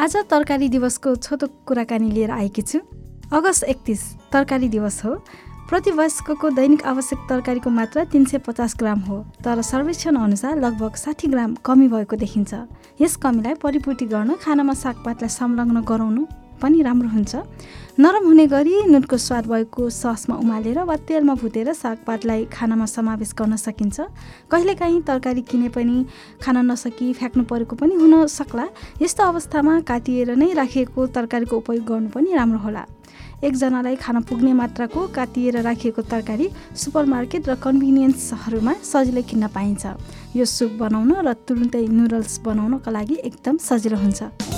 आज तरकारी दिवसको छोटो कुराकानी लिएर आएकी छु। अगस्त एकतिस तरकारी दिवस हो। प्रति वयस्कको दैनिक आवश्यक तरकारीको मात्रा तिन सय पचास ग्राम हो तर सर्वेक्षण अनुसार लगभग साठी ग्राम कमी भएको देखिन्छ। यस कमीलाई परिपूर्ति गर्न खानामा सागपातलाई संलग्न गराउनु पनि राम्रो हुन्छ। नरम हुने गरी नुनको स्वाद भएको ससमा उमालेर वा तेलमा भुटेर सागपातलाई खानामा समावेश गर्न सकिन्छ। कहिलेकाहीँ तरकारी किने पनि खान नसकी फ्याँक्नु परेको पनि हुन सक्ला। यस्तो अवस्थामा काटिएर नै राखिएको तरकारीको उपयोग गर्नु पनि राम्रो होला। एकजनालाई खान पुग्ने मात्राको काटिएर राखिएको तरकारी सुपरमार्केट र कन्भिनियन्सहरूमा सजिलै किन्न पाइन्छ। यो सुप बनाउन र तुरुन्तै नुडल्स बनाउनका लागि एकदम सजिलो हुन्छ।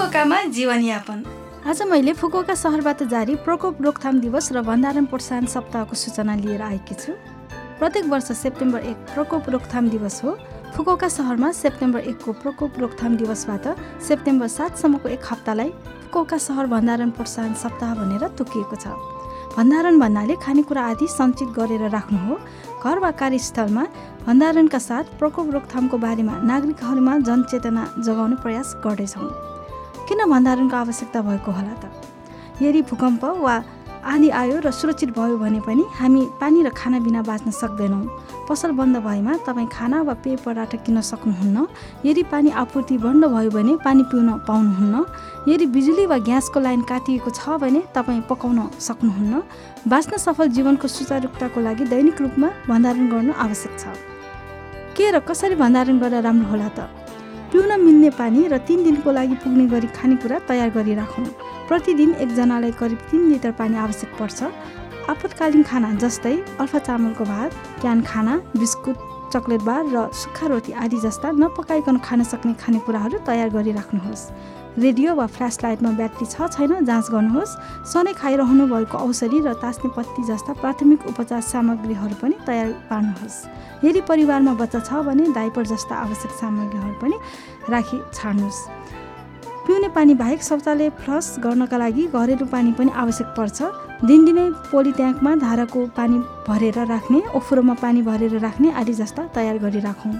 फुकुओकामा जीवनयापन। आज मैले फुकुओका सहरबाट जारी प्रकोप रोकथाम दिवस र भण्डारण प्रोत्साहन सप्ताहको सूचना लिएर आएकी छु। प्रत्येक वर्ष सेप्टेम्बर एक प्रकोप रोकथाम दिवस हो। फुकुओका सहरमा सेप्टेम्बर एकको प्रकोप रोकथाम दिवसबाट सेप्टेम्बर सातसम्मको एक हप्तालाई फुकुओका सहर भण्डारण प्रोत्साहन सप्ताह भनेर तोकिएको छ। भण्डारण भन्नाले खानेकुरा आदि सञ्चित गरेर राख्नु हो। घर वा कार्यस्थलमा भण्डारणका साथ प्रकोप रोकथामको बारेमा नागरिकहरूमा जनचेतना जगाउने प्रयास गर्दैछौँ। किन भण्डारणको आवश्यकता भएको होला त? यदि भूकम्प वा आँधी आयो र सुरक्षित भयो भने पनि हामी पानी र खाना बिना बाँच्न सक्दैनौँ। पसल बन्द भएमा तपाईँ खाना वा पेय पदार्थ किन्न सक्नुहुन्न। यदि पानी आपूर्ति बन्द भयो भने पानी पिउन पाउनुहुन्न। यदि बिजुली वा ग्यासको लाइन काटिएको छ भने तपाईँ पकाउन सक्नुहुन्न। बाँच्न सफल जीवनको सुचारुताको लागि दैनिक रूपमा भण्डारण गर्नु आवश्यक छ। के र कसरी भण्डारण गर्दा राम्रो होला त? पिउन मिल्ने पानी र तिन दिनको लागि पुग्ने गरी खानेकुरा तयार गरिराखौँ। प्रतिदिन एकजनालाई करिब तिन लिटर पानी आवश्यक पर्छ। आपतकालीन खाना जस्तै अल्फा चामलको भात क्यान खाना बिस्कुट चक्लेट बार र सुक्खा रोटी आदि जस्ता नपकाइकन खान सक्ने खानेकुराहरू तयार गरिराख्नुहोस्। रेडियो वा फ्ल्यास लाइटमा ब्याट्री छ छैन जाँच गर्नुहोस्। सधैँ खाइरहनु भएको औषधि र तास्ने पत्ती जस्ता प्राथमिक उपचार सामग्रीहरू पनि तयार पार्नुहोस्। यदि परिवारमा बच्चा छ भने डाइपर जस्ता आवश्यक सामग्रीहरू पनि राखी छाड्नुहोस्। पिउने पानी बाहेक शौचालय फ्लस गर्नका लागि घरेलु पानी पनि आवश्यक पर्छ। दिनदिनै पोलिट्याङ्कमा धाराको पानी भरेर राख्ने ओफ्रोमा पानी भरेर राख्ने आदि जस्ता तयार गरिराखौँ।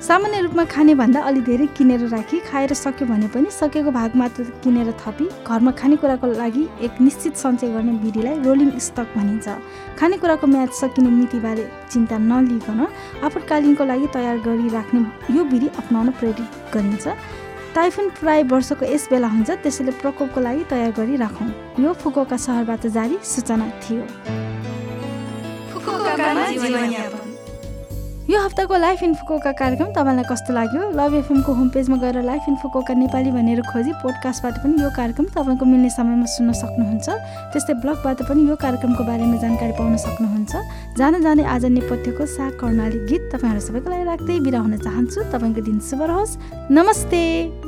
सामान्य रूपमा खाने भन्दा अलि धेरै किनेर राखी खाएर सक्यो भने पनि सकेको भाग मात्र किनेर थपी घरमा खानेकुराको लागि एक निश्चित सञ्चय गर्ने विधिलाई रोलिङ स्टक भनिन्छ। खानेकुराको म्याद सकिने मितिबारे चिन्ता नलिकन आपतकालीनको लागि तयार गरिराख्ने यो विधि अप्नाउन प्रेरित गरिन्छ। टाइफुन प्राय वर्षको यस बेला हुन्छ त्यसैले प्रकोपको लागि तयार गरी राखौँ यो फुकोका सहरबाट जारी सूचना थियो। यो हप्ताको लाइफ इन्फोकोका कार्यक्रम तपाईँलाई कस्तो लाग्यो? लभ एफएमको होम पेजमा गएर लाइफ इन्फोकोका नेपाली भनेर खोजी पोडकास्टबाट पनि यो कार्यक्रम तपाईँको मिल्ने समयमा सुन्न सक्नुहुन्छ। त्यस्तै ब्लगबाट पनि यो कार्यक्रमको बारेमा जानकारी पाउन सक्नुहुन्छ। जान जाने आज नेपथ्यको साग कर्णाली गीत तपाईँहरू सबैको लागि राख्दै बिदा हुन चाहन्छु। तपाईँको दिन शुभ रहोस्। नमस्ते!